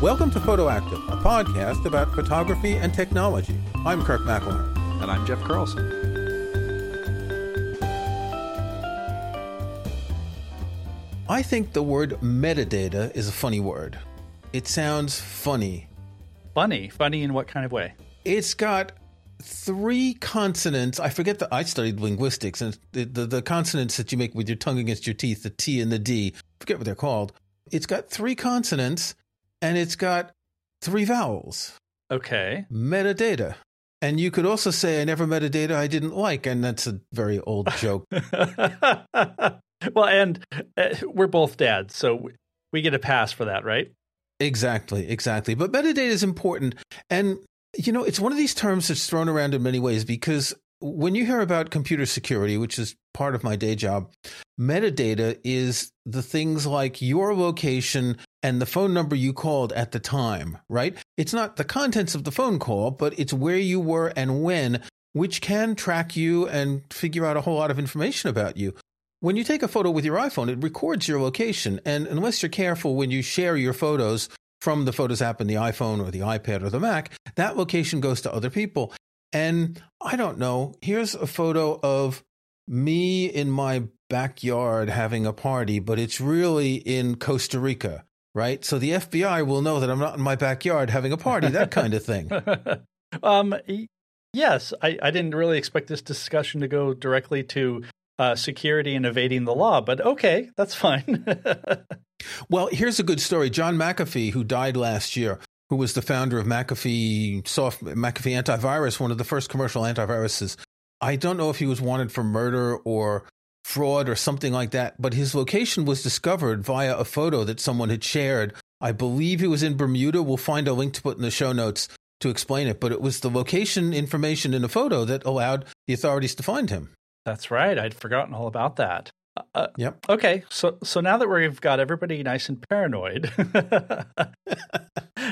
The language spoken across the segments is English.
Welcome to Photoactive, a podcast about photography and technology. I'm Kirk McElhearn. And I'm Jeff Carlson. I think the word metadata is a funny word. It sounds funny. Funny? Funny in what kind of way? It's got three consonants. I forget that I studied linguistics and the, the, the, consonants that you make with your tongue against your teeth, the T and the D, forget what they're called. It's got three consonants and it's got three vowels. Okay. Metadata. And you could also say, I never met a data I didn't like. And that's a very old joke. well, and uh, we're both dads, so we get a pass for that, right? Exactly, exactly. But metadata is important. And, you know, it's one of these terms that's thrown around in many ways because when you hear about computer security, which is part of my day job, metadata is the things like your location and the phone number you called at the time, right? It's not the contents of the phone call, but it's where you were and when, which can track you and figure out a whole lot of information about you. When you take a photo with your iPhone, it records your location. And unless you're careful when you share your photos from the Photos app in the iPhone or the iPad or the Mac, that location goes to other people. And I don't know, here's a photo of me in my backyard having a party, but it's really in Costa Rica, right? So the FBI will know that I'm not in my backyard having a party, that kind of thing. um, yes, I, I didn't really expect this discussion to go directly to uh, security and evading the law, but okay, that's fine. well, here's a good story. John McAfee, who died last year, who was the founder of McAfee soft McAfee antivirus, one of the first commercial antiviruses. I don't know if he was wanted for murder or fraud or something like that, but his location was discovered via a photo that someone had shared. I believe he was in Bermuda. We'll find a link to put in the show notes to explain it, but it was the location information in a photo that allowed the authorities to find him. That's right. I'd forgotten all about that. Uh, yep. Okay, so so now that we've got everybody nice and paranoid,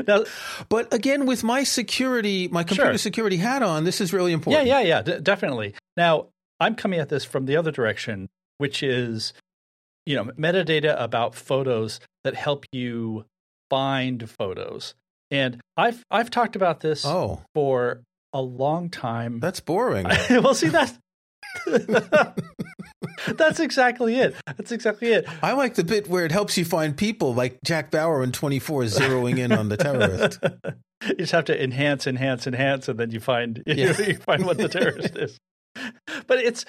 now, but again, with my security, my computer sure. security hat on, this is really important. Yeah, yeah, yeah, d- definitely. Now, I'm coming at this from the other direction, which is, you know, metadata about photos that help you find photos. And I've I've talked about this oh. for a long time. That's boring. well, see that's That's exactly it. That's exactly it. I like the bit where it helps you find people, like Jack Bauer in 24 zeroing in on the terrorist. you just have to enhance, enhance, enhance, and then you find yeah. you, you find what the terrorist is. But it's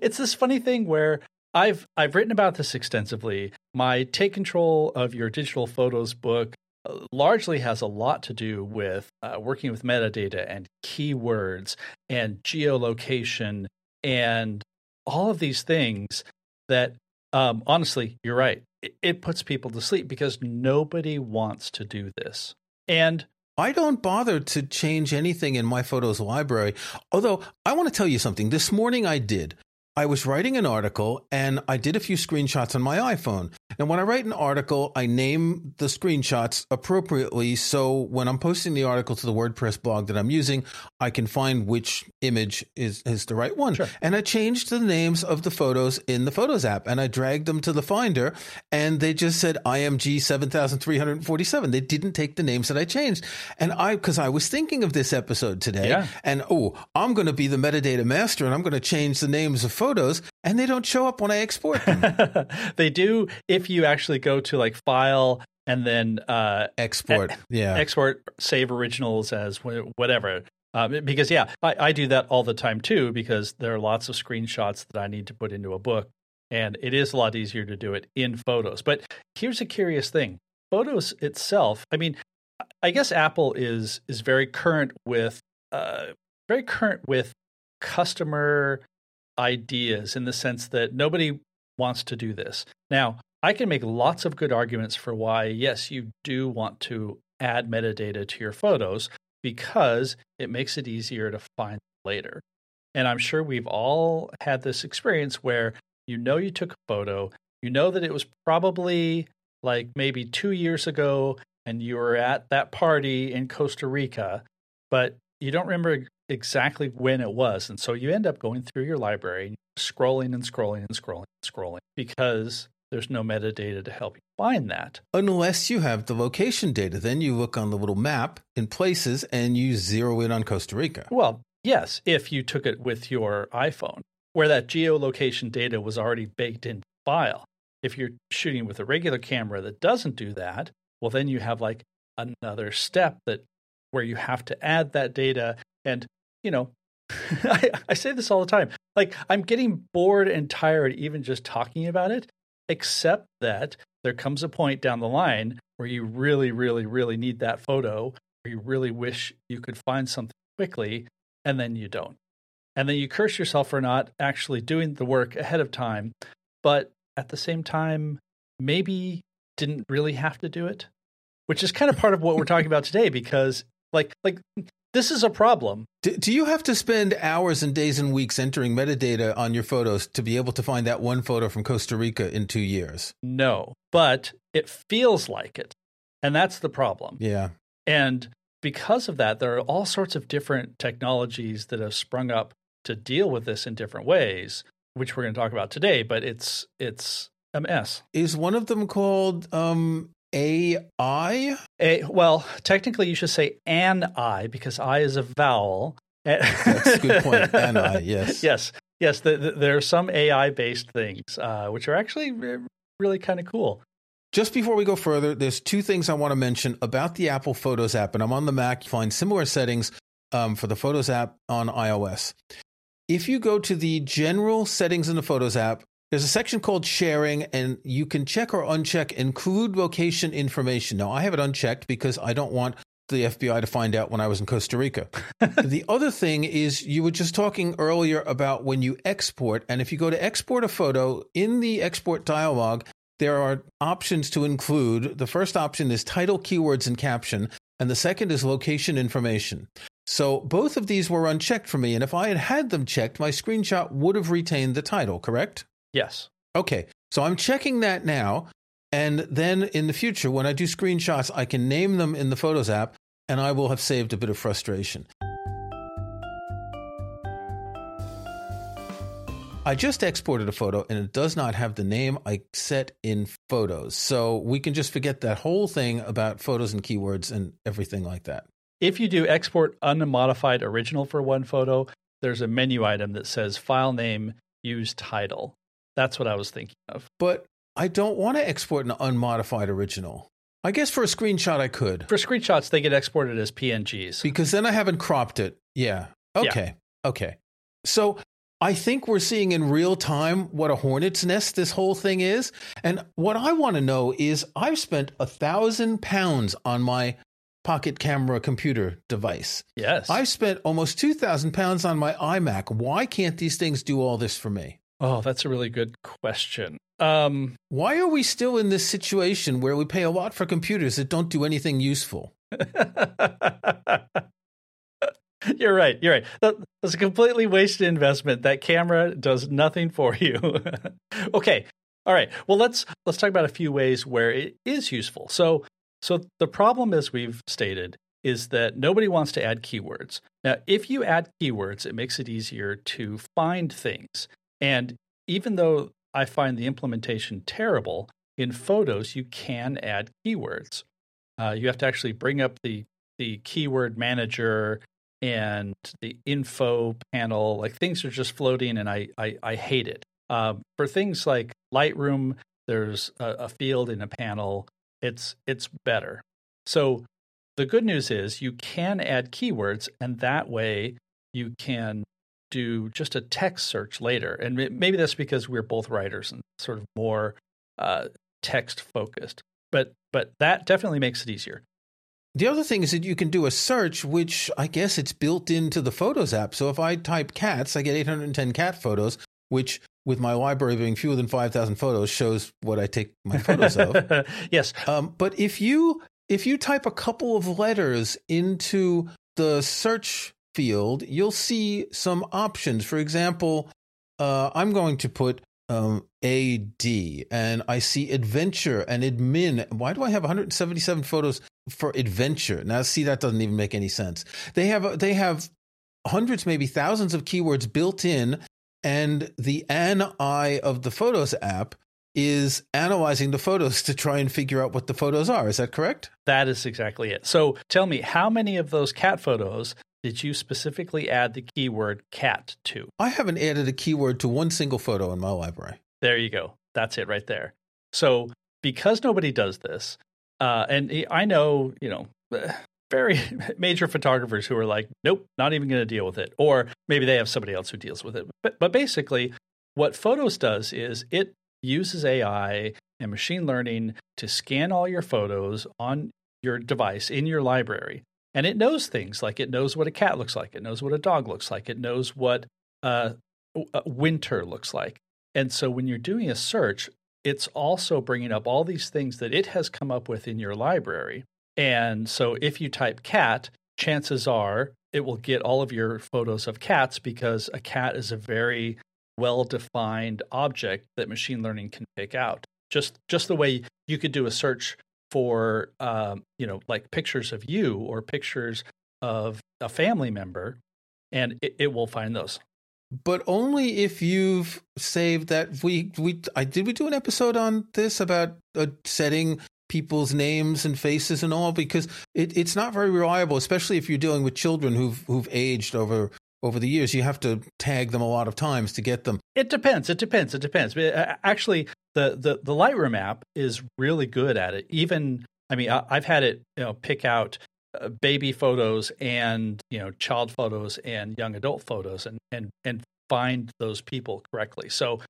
it's this funny thing where I've I've written about this extensively. My take control of your digital photos book uh, largely has a lot to do with uh, working with metadata and keywords and geolocation and all of these things that um, honestly, you're right. It, it puts people to sleep because nobody wants to do this. And I don't bother to change anything in my photos library. Although I want to tell you something. This morning I did. I was writing an article and I did a few screenshots on my iPhone. And when I write an article, I name the screenshots appropriately. So when I'm posting the article to the WordPress blog that I'm using, I can find which image is, is the right one. Sure. And I changed the names of the photos in the Photos app and I dragged them to the Finder and they just said IMG 7347. They didn't take the names that I changed. And I, because I was thinking of this episode today yeah. and oh, I'm going to be the metadata master and I'm going to change the names of photos and they don't show up when I export them. they do if you actually go to like file and then uh, export, e- yeah, export save originals as whatever. Um, because yeah, I, I do that all the time too because there are lots of screenshots that I need to put into a book, and it is a lot easier to do it in Photos. But here's a curious thing: Photos itself. I mean, I guess Apple is is very current with uh, very current with customer ideas in the sense that nobody wants to do this. Now, I can make lots of good arguments for why, yes, you do want to add metadata to your photos because it makes it easier to find later. And I'm sure we've all had this experience where you know you took a photo, you know that it was probably like maybe two years ago and you were at that party in Costa Rica, but you don't remember exactly when it was. And so you end up going through your library, scrolling and scrolling and scrolling and scrolling because there's no metadata to help you find that. Unless you have the location data. Then you look on the little map in places and you zero in on Costa Rica. Well, yes, if you took it with your iPhone, where that geolocation data was already baked into the file. If you're shooting with a regular camera that doesn't do that, well, then you have like another step that where you have to add that data. And, you know, I, I say this all the time. Like, I'm getting bored and tired even just talking about it, except that there comes a point down the line where you really, really, really need that photo, or you really wish you could find something quickly, and then you don't. And then you curse yourself for not actually doing the work ahead of time. But at the same time, maybe didn't really have to do it, which is kind of part of what we're talking about today because like like this is a problem. Do, do, you have to spend hours and days and weeks entering metadata on your photos to be able to find that one photo from Costa Rica in two years? No, but it feels like it. And that's the problem. Yeah. And because of that, there are all sorts of different technologies that have sprung up to deal with this in different ways, which we're going to talk about today, but it's it's a mess. Is one of them called um, AI? A, well, technically, you should say an I because I is a vowel. That's a good point. An I, yes. Yes. Yes. The, the, there are some AI based things, uh, which are actually re- really kind of cool. Just before we go further, there's two things I want to mention about the Apple Photos app, and I'm on the Mac. You find similar settings um, for the Photos app on iOS. If you go to the general settings in the Photos app, there's a section called sharing, and you can check or uncheck include location information. Now, I have it unchecked because I don't want the FBI to find out when I was in Costa Rica. the other thing is, you were just talking earlier about when you export, and if you go to export a photo in the export dialog, there are options to include. The first option is title, keywords, and caption, and the second is location information. So both of these were unchecked for me, and if I had had them checked, my screenshot would have retained the title, correct? Yes. Okay. So I'm checking that now. And then in the future, when I do screenshots, I can name them in the Photos app and I will have saved a bit of frustration. I just exported a photo and it does not have the name I set in photos. So we can just forget that whole thing about photos and keywords and everything like that. If you do export unmodified original for one photo, there's a menu item that says file name, use title. That's what I was thinking of. But I don't want to export an unmodified original. I guess for a screenshot I could. For screenshots, they get exported as PNGs. Because then I haven't cropped it. Yeah. Okay. Yeah. Okay. So I think we're seeing in real time what a hornet's nest this whole thing is. And what I want to know is I've spent a thousand pounds on my pocket camera computer device. Yes. I've spent almost 2,000 pounds on my iMac. Why can't these things do all this for me? Oh, that's a really good question. Um, Why are we still in this situation where we pay a lot for computers that don't do anything useful? you're right. You're right. That's a completely wasted investment. That camera does nothing for you. okay. All right. Well, let's let's talk about a few ways where it is useful. So, so the problem, as we've stated, is that nobody wants to add keywords. Now, if you add keywords, it makes it easier to find things. And even though I find the implementation terrible, in photos, you can add keywords. Uh, you have to actually bring up the, the keyword manager and the info panel. Like things are just floating, and I, I, I hate it. Uh, for things like Lightroom, there's a, a field in a panel. It's it's better. So the good news is you can add keywords, and that way you can do just a text search later. And maybe that's because we're both writers and sort of more uh, text focused. But but that definitely makes it easier. The other thing is that you can do a search, which I guess it's built into the Photos app. So if I type cats, I get 810 cat photos, which with my library being fewer than 5,000 photos shows what I take my photos of. yes. Um, but if you if you type a couple of letters into the search field, you'll see some options. For example, uh, I'm going to put um, AD and I see adventure and admin. Why do I have 177 photos for adventure? Now, see, that doesn't even make any sense. They have, they have hundreds, maybe thousands of keywords built in, and the an I of the Photos app is analyzing the photos to try and figure out what the photos are. Is that correct? That is exactly it. So tell me, how many of those cat photos did you specifically add the keyword cat to? I haven't added a keyword to one single photo in my library. There you go. That's it right there. So because nobody does this, uh, and I know, you know, very major photographers who are like, nope, not even going to deal with it. Or maybe they have somebody else who deals with it. But, but basically, what Photos does is it uses AI and machine learning to scan all your photos on your device in your library. And it knows things like it knows what a cat looks like, it knows what a dog looks like, it knows what uh, winter looks like. And so when you're doing a search, it's also bringing up all these things that it has come up with in your library. And so if you type cat, chances are it will get all of your photos of cats because a cat is a very well defined object that machine learning can pick out. Just just the way you could do a search for um, you know like pictures of you or pictures of a family member, and it, it will find those. But only if you've saved that we we I did we do an episode on this about uh, setting people's names and faces and all? Because it, it's not very reliable especially if you're dealing with children who've who've aged over over the years you have to tag them a lot of times to get them. It depends. It depends. It depends. Uh, actually the the the lightroom app is really good at it. Even i mean I, have had it you know pick out uh, baby photos and you know child photos and young adult photos and and and find those people correctly. So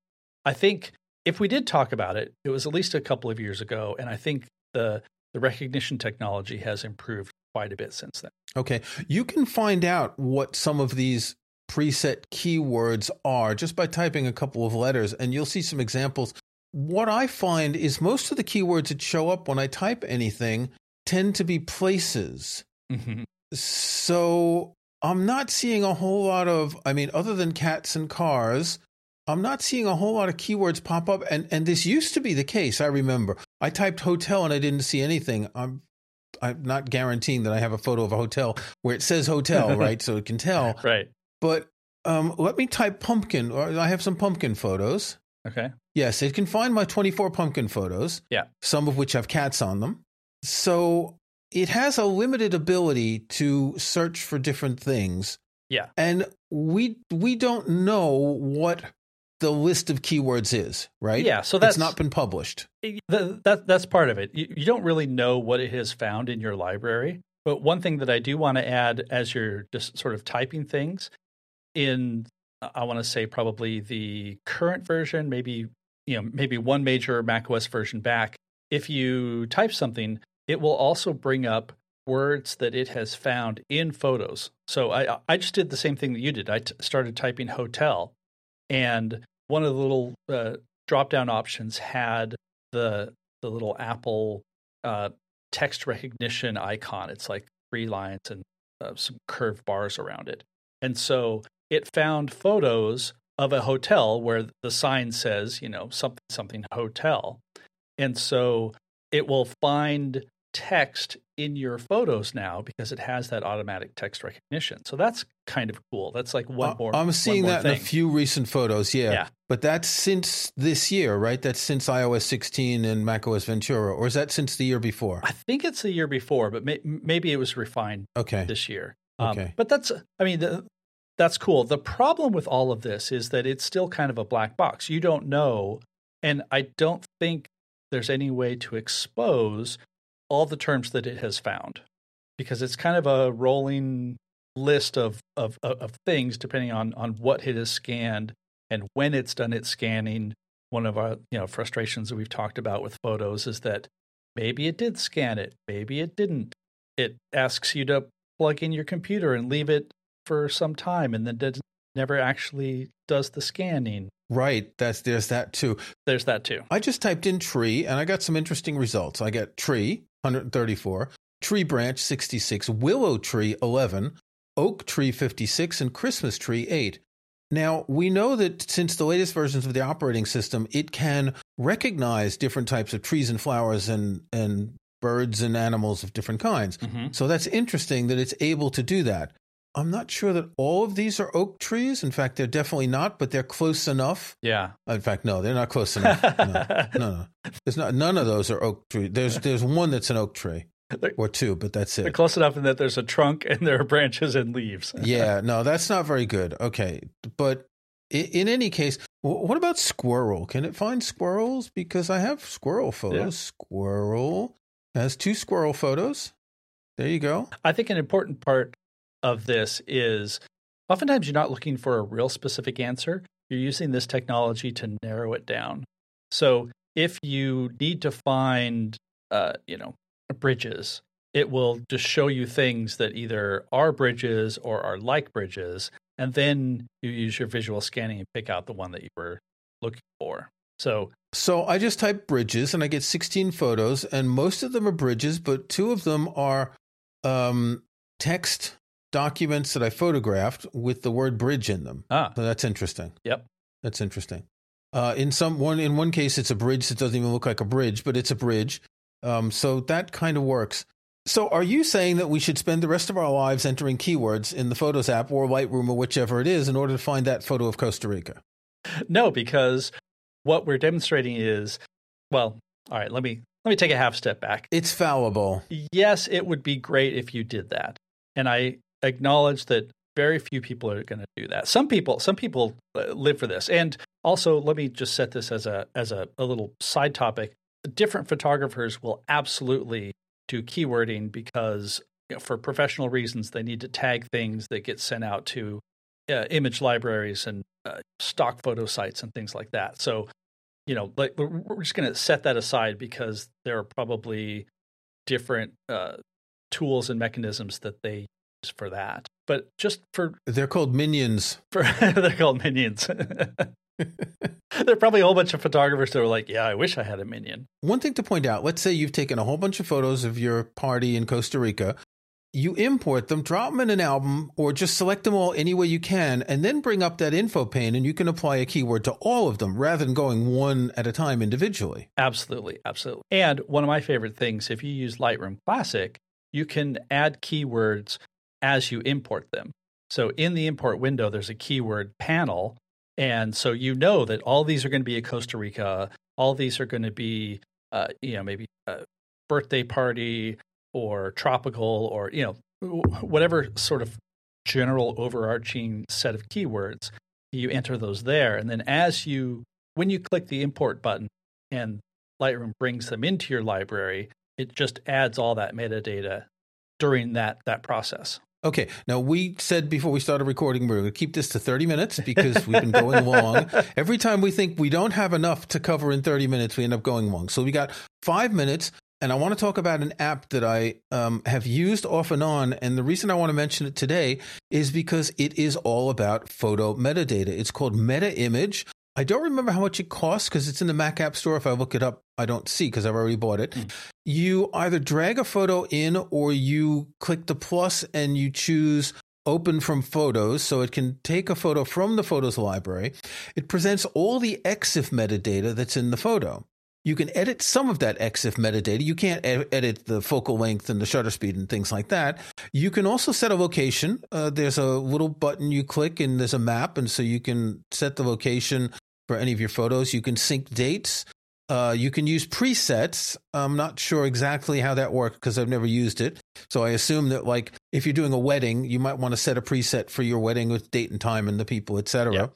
I think if we did talk about it, it was at least a couple of years ago, and I think the the recognition technology has improved quite a bit since then. Okay, you can find out what some of these preset keywords are just by typing a couple of letters, and you'll see some examples. What I find is most of the keywords that show up when I type anything tend to be places. Mm-hmm. So I'm not seeing a whole lot of, I mean, other than cats and cars, I'm not seeing a whole lot of keywords pop up. And, and this used to be the case. I remember I typed hotel and I didn't see anything. I'm, I'm not guaranteeing that I have a photo of a hotel where it says hotel, right? So it can tell. Right. But um, let me type pumpkin, or I have some pumpkin photos. Okay. Yes, it can find my 24 pumpkin photos. Yeah. Some of which have cats on them. So it has a limited ability to search for different things. Yeah. And we we don't know what the list of keywords is, right? Yeah, so that's it's not been published. That that's part of it. You, you don't really know what it has found in your library. But one thing that I do want to add as you're just sort of typing things in I want to say probably the current version, maybe you know, maybe one major macOS version back, if you type something, it will also bring up words that it has found in photos. So I I just did the same thing that you did. I t- started typing hotel, and one of the little uh, drop down options had the the little Apple uh, text recognition icon. It's like three lines and uh, some curved bars around it, and so it found photos of a hotel where the sign says you know something something hotel, and so it will find text in your photos now because it has that automatic text recognition. So that's kind of cool. That's like one more. I'm seeing that thing. in a few recent photos. Yeah. yeah. But that's since this year, right? That's since iOS 16 and macOS Ventura, or is that since the year before? I think it's the year before, but may, maybe it was refined. Okay. This year. Um, okay. But that's. I mean. The, that's cool. The problem with all of this is that it's still kind of a black box. You don't know, and I don't think there's any way to expose all the terms that it has found because it's kind of a rolling list of, of, of things depending on, on what it has scanned and when it's done its scanning. One of our you know frustrations that we've talked about with photos is that maybe it did scan it, maybe it didn't. It asks you to plug in your computer and leave it for some time, and then does, never actually does the scanning. Right. That's there's that too. There's that too. I just typed in tree and I got some interesting results. I got tree, 134, tree branch 66, willow tree 11, oak tree 56, and Christmas tree 8. Now, we know that since the latest versions of the operating system, it can recognize different types of trees and flowers and, and birds and animals of different kinds. Mm-hmm. So that's interesting that it's able to do that. I'm not sure that all of these are oak trees. In fact, they're definitely not, but they're close enough. Yeah. In fact, no, they're not close enough. No, no, no. There's not. None of those are oak tree. There's there's one that's an oak tree, or two, but that's They're it. close enough in that there's a trunk and there are branches and leaves. yeah, no, that's not very good. Okay, but in, in any case, what about squirrel? Can it find squirrels? Because I have squirrel photos. Squirrel has two squirrel photos. There you go. I think an important part of this is oftentimes you're not looking for a real specific answer. You're using this technology to narrow it down. So if you need to find, uh, you know, bridges, it will just show you things that either are bridges or are like bridges, and then you use your visual scanning and pick out the one that you were looking for. So So I just type bridges and I get 16 photos, and most of them are bridges, but two of them are um, text documents that I photographed with the word bridge in them. ah, So that's interesting. Yep. That's interesting. Uh, in some one in one case, it's a bridge that doesn't even look like a bridge, but it's a bridge. Um, so that kind of works. So are you saying that we should spend the rest of our lives entering keywords in the Photos app or Lightroom or whichever it is in order to find that photo of Costa Rica? No, because what we're demonstrating is, well, all right, let me let me take a half step back. It's fallible. Yes, it would be great if you did that. And I acknowledge that very few people are going to do that. Some people some people uh, live for this. And also, let me just set this as a as a, a little side topic. Different photographers will absolutely do keywording because you know, for professional reasons they need to tag things that get sent out to uh, image libraries and uh, stock photo sites and things like that. So, you know, like we're, just going to set that aside because there are probably different uh, tools and mechanisms that they for that. But just for, They're called minions. for they're called minions. there are probably a whole bunch of photographers that were like, "Yeah, I wish I had a minion." One thing to point out let's say you've taken a whole bunch of photos of your party in Costa Rica. You import them, drop them in an album, or just select them all any way you can, and then bring up that info pane and you can apply a keyword to all of them rather than going one at a time individually. Absolutely, absolutely. And one of my favorite things, if you use Lightroom Classic, you can add keywords as you import them. So in the import window, there's a keyword panel. And so you know that all these are going to be a Costa Rica, all these are going to be, uh, you know, maybe a birthday party or tropical or, you know, whatever sort of general overarching set of keywords. You enter those there. And then as you, when you click the import button and Lightroom brings them into your library, it just adds all that metadata during that that process. Okay, now we said before we started recording we are going to keep this to 30 minutes because we've been going long. Every time we think we don't have enough to cover in 30 minutes, we end up going long. So we got five minutes, and I want to talk about an app that I um, have used off and on. And the reason I want to mention it today is because it is all about photo metadata. It's called Meta Image. I don't remember how much it costs because it's in the Mac App Store. If I look it up, I don't see because I've already bought it. Hmm. You either drag a photo in or you click the plus and you choose open from photos so it can take a photo from the photos library. It presents all the EXIF metadata that's in the photo. You can edit some of that EXIF metadata. You can't ed- edit the focal length and the shutter speed and things like that. You can also set a location. Uh, there's a little button you click and there's a map, and so you can set the location for any of your photos. You can sync dates. Uh, you can use presets. I'm not sure exactly how that works because I've never used it. So I assume that, like, if you're doing a wedding, you might want to set a preset for your wedding with date and time and the people, etc.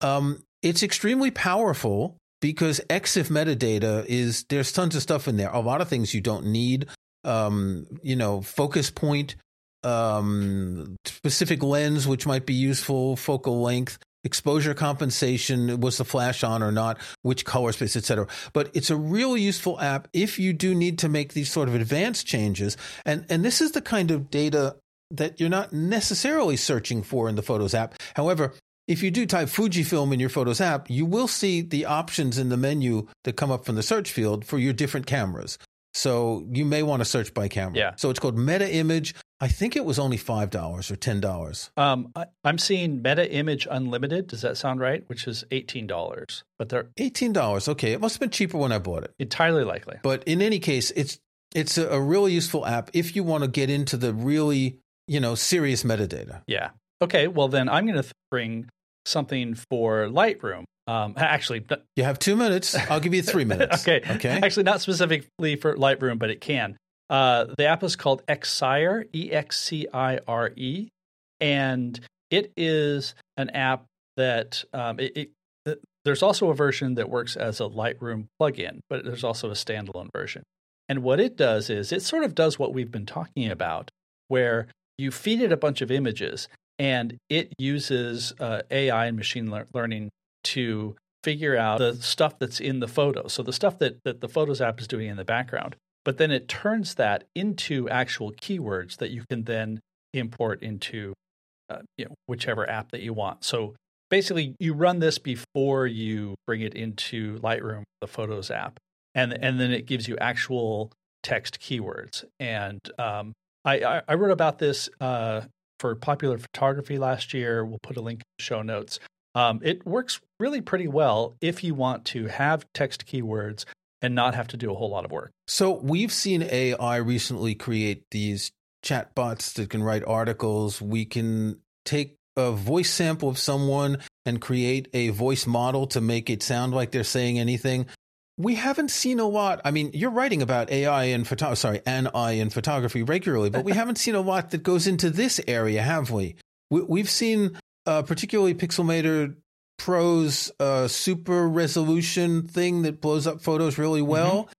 Um, it's extremely powerful because EXIF metadata is there's tons of stuff in there. A lot of things you don't need. Um, you know, focus point, um, specific lens, which might be useful, focal length, exposure compensation, was the flash on or not, which color space, etc. But it's a real useful app if you do need to make these sort of advanced changes. And and this is the kind of data that you're not necessarily searching for in the Photos app. However, if you do type Fujifilm in your Photos app, you will see the options in the menu that come up from the search field for your different cameras. So you may want to search by camera. Yeah. So it's called Meta Image. I think it was only five dollars or ten dollars. Um, I, I'm seeing Meta Image Unlimited. Does that sound right? Which is eighteen dollars, but they're Eighteen dollars. Okay, it must have been cheaper when I bought it. entirely likely. But in any case, it's it's a, a really useful app if you want to get into the really you know, serious metadata. Yeah. Okay. Well, then I'm going to bring something for Lightroom. Um, actually, you have two minutes. I'll give you three minutes. okay. Okay. Actually, not specifically for Lightroom, but it can. Uh, the app is called Excire, E X C I R E, and it is an app that um, it, it, there's also a version that works as a Lightroom plugin, but there's also a standalone version. And what it does is it sort of does what we've been talking about, where you feed it a bunch of images and it uses uh, AI and machine le- learning to figure out the stuff that's in the photo. So the stuff that, that the Photos app is doing in the background. But then it turns that into actual keywords that you can then import into uh, you know, whichever app that you want. So basically, you run this before you bring it into Lightroom, the Photos app, and and then it gives you actual text keywords. And um, I, I wrote about this uh, for popular photography last year. We'll put a link in the show notes. Um, it works really pretty well if you want to have text keywords and not have to do a whole lot of work. So we've seen AI recently create these chatbots that can write articles. We can take a voice sample of someone and create a voice model to make it sound like they're saying anything. We haven't seen a lot. I mean, you're writing about AI in photo, sorry, NI in photography regularly, but we haven't seen a lot that goes into this area, have we? we have seen uh, particularly Pixelmator Pro's uh, super resolution thing that blows up photos really mm-hmm. well, mm-hmm.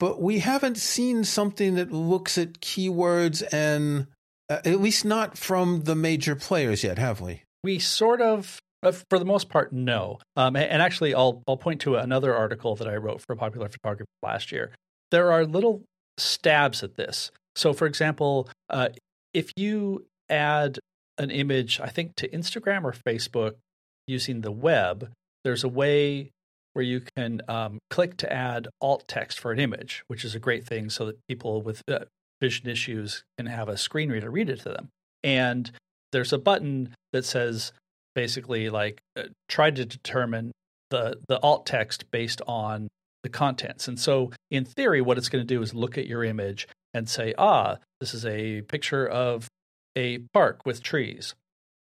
but we haven't seen something that looks at keywords and uh, at least not from the major players yet, have we? We sort of for the most part, no. Um, and actually, I'll I'll point to another article that I wrote for Popular Photography last year. There are little stabs at this. So, for example, uh, if you add an image, I think to Instagram or Facebook using the web, there's a way where you can um, click to add alt text for an image, which is a great thing so that people with uh, vision issues can have a screen reader read it to them. And there's a button that says basically like uh, try to determine the the alt text based on the contents. And so in theory what it's going to do is look at your image and say, "Ah, this is a picture of a park with trees."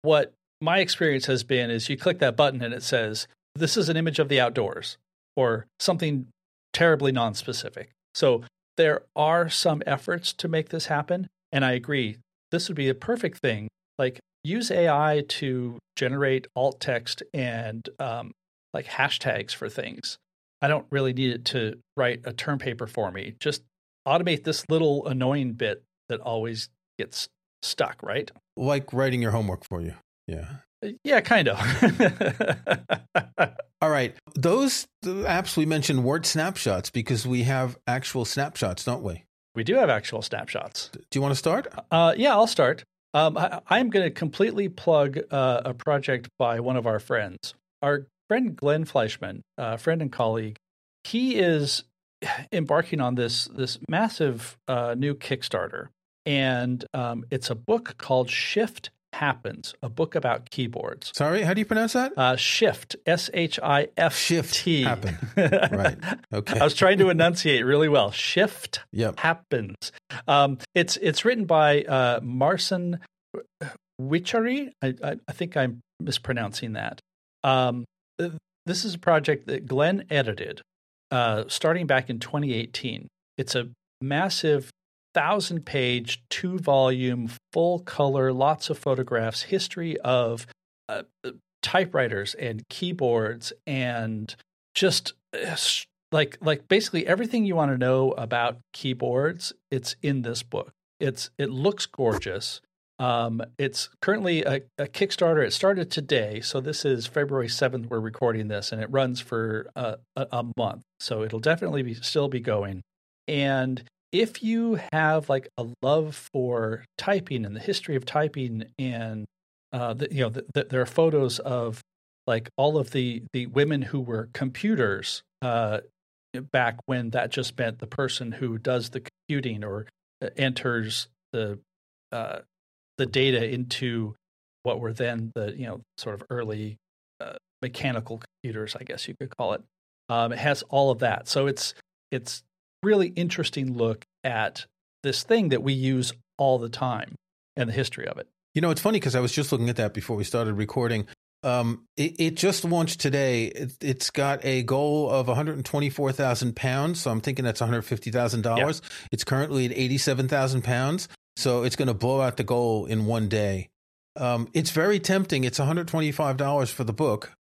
What my experience has been is you click that button and it says, "This is an image of the outdoors," or something terribly non-specific. So there are some efforts to make this happen, and I agree. This would be a perfect thing. Like use AI to generate alt text and um, like hashtags for things. I don't really need it to write a term paper for me. Just automate this little annoying bit that always gets stuck, right? Like writing your homework for you. Yeah. Uh, yeah, kind of. All right. Those apps we mentioned weren't snapshots because we have actual snapshots, don't we? We do have actual snapshots. Do you want to start? Uh, yeah, I'll start. Um, I, am going to completely plug uh, a project by one of our friends. Our friend Glenn Fleishman, uh, friend and colleague, he is embarking on this this massive uh, new Kickstarter, and um, it's a book called Shift Happens, a book about keyboards. Sorry, how do you pronounce that? Uh, shift, S H I F Shift happen. right. Okay. I was trying to enunciate really well. Shift yep. happens. Um, it's it's written by uh, Marcin Wichary. I, I, I, think I'm mispronouncing that. Um, this is a project that Glenn edited, uh, starting back in 2018. It's a massive thousand page, two volume, full color, lots of photographs, history of uh, typewriters and keyboards and just uh, like like basically everything you want to know about keyboards it's in this book. It's it looks gorgeous. Um, it's currently a, a, kickstarter. It started today so this is february 7th we're recording this and it runs for a, a, a month. So it'll definitely be still be going. And if you have like a love for typing and the history of typing and uh, the, you know the, the, there are photos of like all of the the women who were computers uh, back when that just meant the person who does the computing or uh, enters the uh, the data into what were then the you know sort of early uh, mechanical computers, I guess you could call it. Um, it has all of that, so it's it's really interesting look at this thing that we use all the time. and the history of it. You know, it's funny because I was just looking at that before we started recording. Um, it, it, just launched today. It, has got a goal of 124,000 pounds. So I'm thinking that's 150,000 yeah. dollars. It's currently at 87,000 pounds. So it's going to blow out the goal in one day. Um, it's very tempting. It's $125 for the book,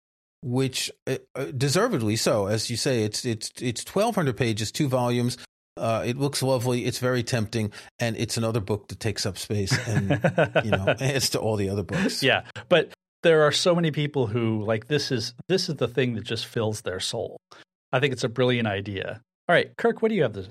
which uh, uh, deservedly so. As you say, it's it's it's 1,200 pages, two volumes. Uh, it looks lovely. It's very tempting, and it's another book that takes up space and you know adds to all the other books. Yeah, but there are so many people who like this is this is the thing that just fills their soul. I think it's a brilliant idea. All right, Kirk, what do you have? To,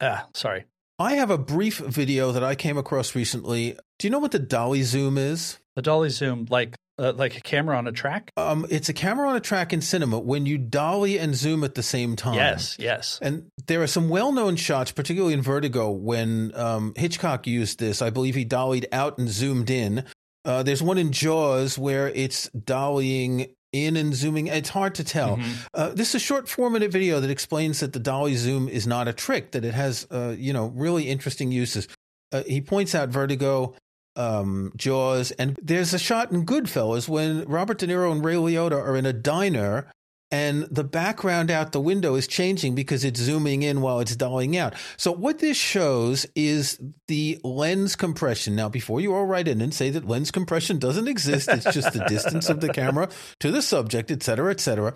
ah, sorry. I have a brief video that I came across recently. Do you know what the dolly zoom is? The dolly zoom, like uh, like a camera on a track? Um, it's a camera on a track in cinema when you dolly and zoom at the same time. Yes, yes. And there are some well-known shots, particularly in Vertigo, when um, Hitchcock used this. I believe he dollied out and zoomed in. Uh, there's one in Jaws where it's dollying in and zooming. It's hard to tell. Mm-hmm. Uh, this is a short four minute video that explains that the dolly zoom is not a trick, that it has, uh, you know, really interesting uses. Uh, he points out Vertigo, um, Jaws, and there's a shot in Goodfellas when Robert De Niro and Ray Liotta are in a diner and the background out the window is changing because it's zooming in while it's dollying out. So what this shows is the lens compression. Now, before you all write in and say that lens compression doesn't exist, it's just the distance of the camera to the subject, et cetera, et cetera.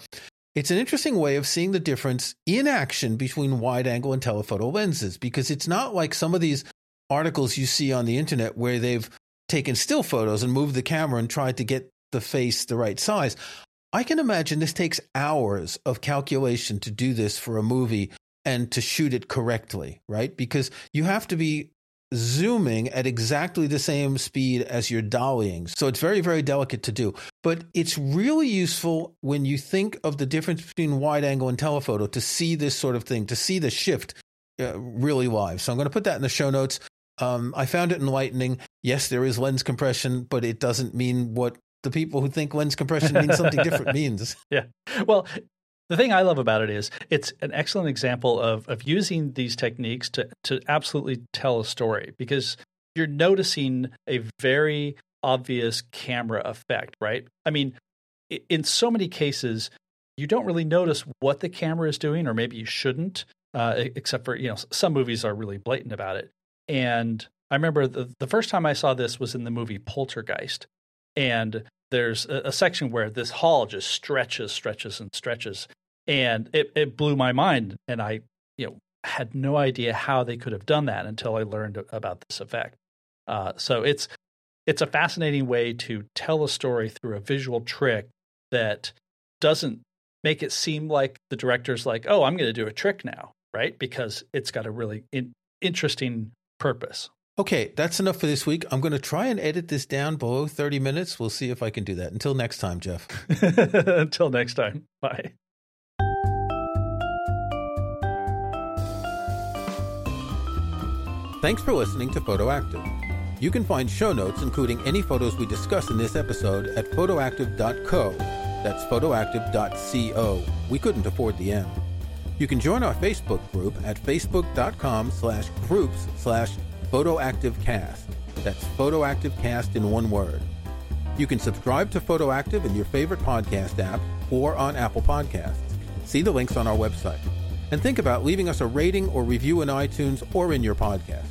It's an interesting way of seeing the difference in action between wide angle and telephoto lenses because it's not like some of these articles you see on the internet where they've taken still photos and moved the camera and tried to get the face the right size. I can imagine this takes hours of calculation to do this for a movie and to shoot it correctly, right? Because you have to be zooming at exactly the same speed as you're dollying. So it's very, very delicate to do. But it's really useful when you think of the difference between wide angle and telephoto to see this sort of thing, to see the shift uh, really live. So I'm going to put that in the show notes. Um, I found it enlightening. Yes, there is lens compression, but it doesn't mean what the people who think lens compression means something different means. Yeah. Well, the thing I love about it is it's an excellent example of of using these techniques to to absolutely tell a story because you're noticing a very obvious camera effect, right? I mean, in so many cases, you don't really notice what the camera is doing, or maybe you shouldn't, uh, except for you know some movies are really blatant about it. And I remember the the first time I saw this was in the movie Poltergeist, and there's a, a, section where this hall just stretches, stretches, and stretches, and it, it blew my mind. And I, you know, had no idea how they could have done that until I learned about this effect. Uh, so it's it's a fascinating way to tell a story through a visual trick that doesn't make it seem like the director's like, oh, I'm going to do a trick now, right? Because it's got a really in- interesting purpose. Okay, that's enough for this week. I'm going to try and edit this down below 30 minutes. We'll see if I can do that. Until next time, Jeff. Until next time. Bye. Thanks for listening to Photoactive. You can find show notes, including any photos we discuss in this episode, at photoactive.co. That's photoactive.co. We couldn't afford the M. You can join our Facebook group at facebook.com slash groups slash photoactivecast. That's photoactivecast in one word. You can subscribe to Photoactive in your favorite podcast app or on Apple Podcasts. See the links on our website. And think about leaving us a rating or review in iTunes or in your podcast.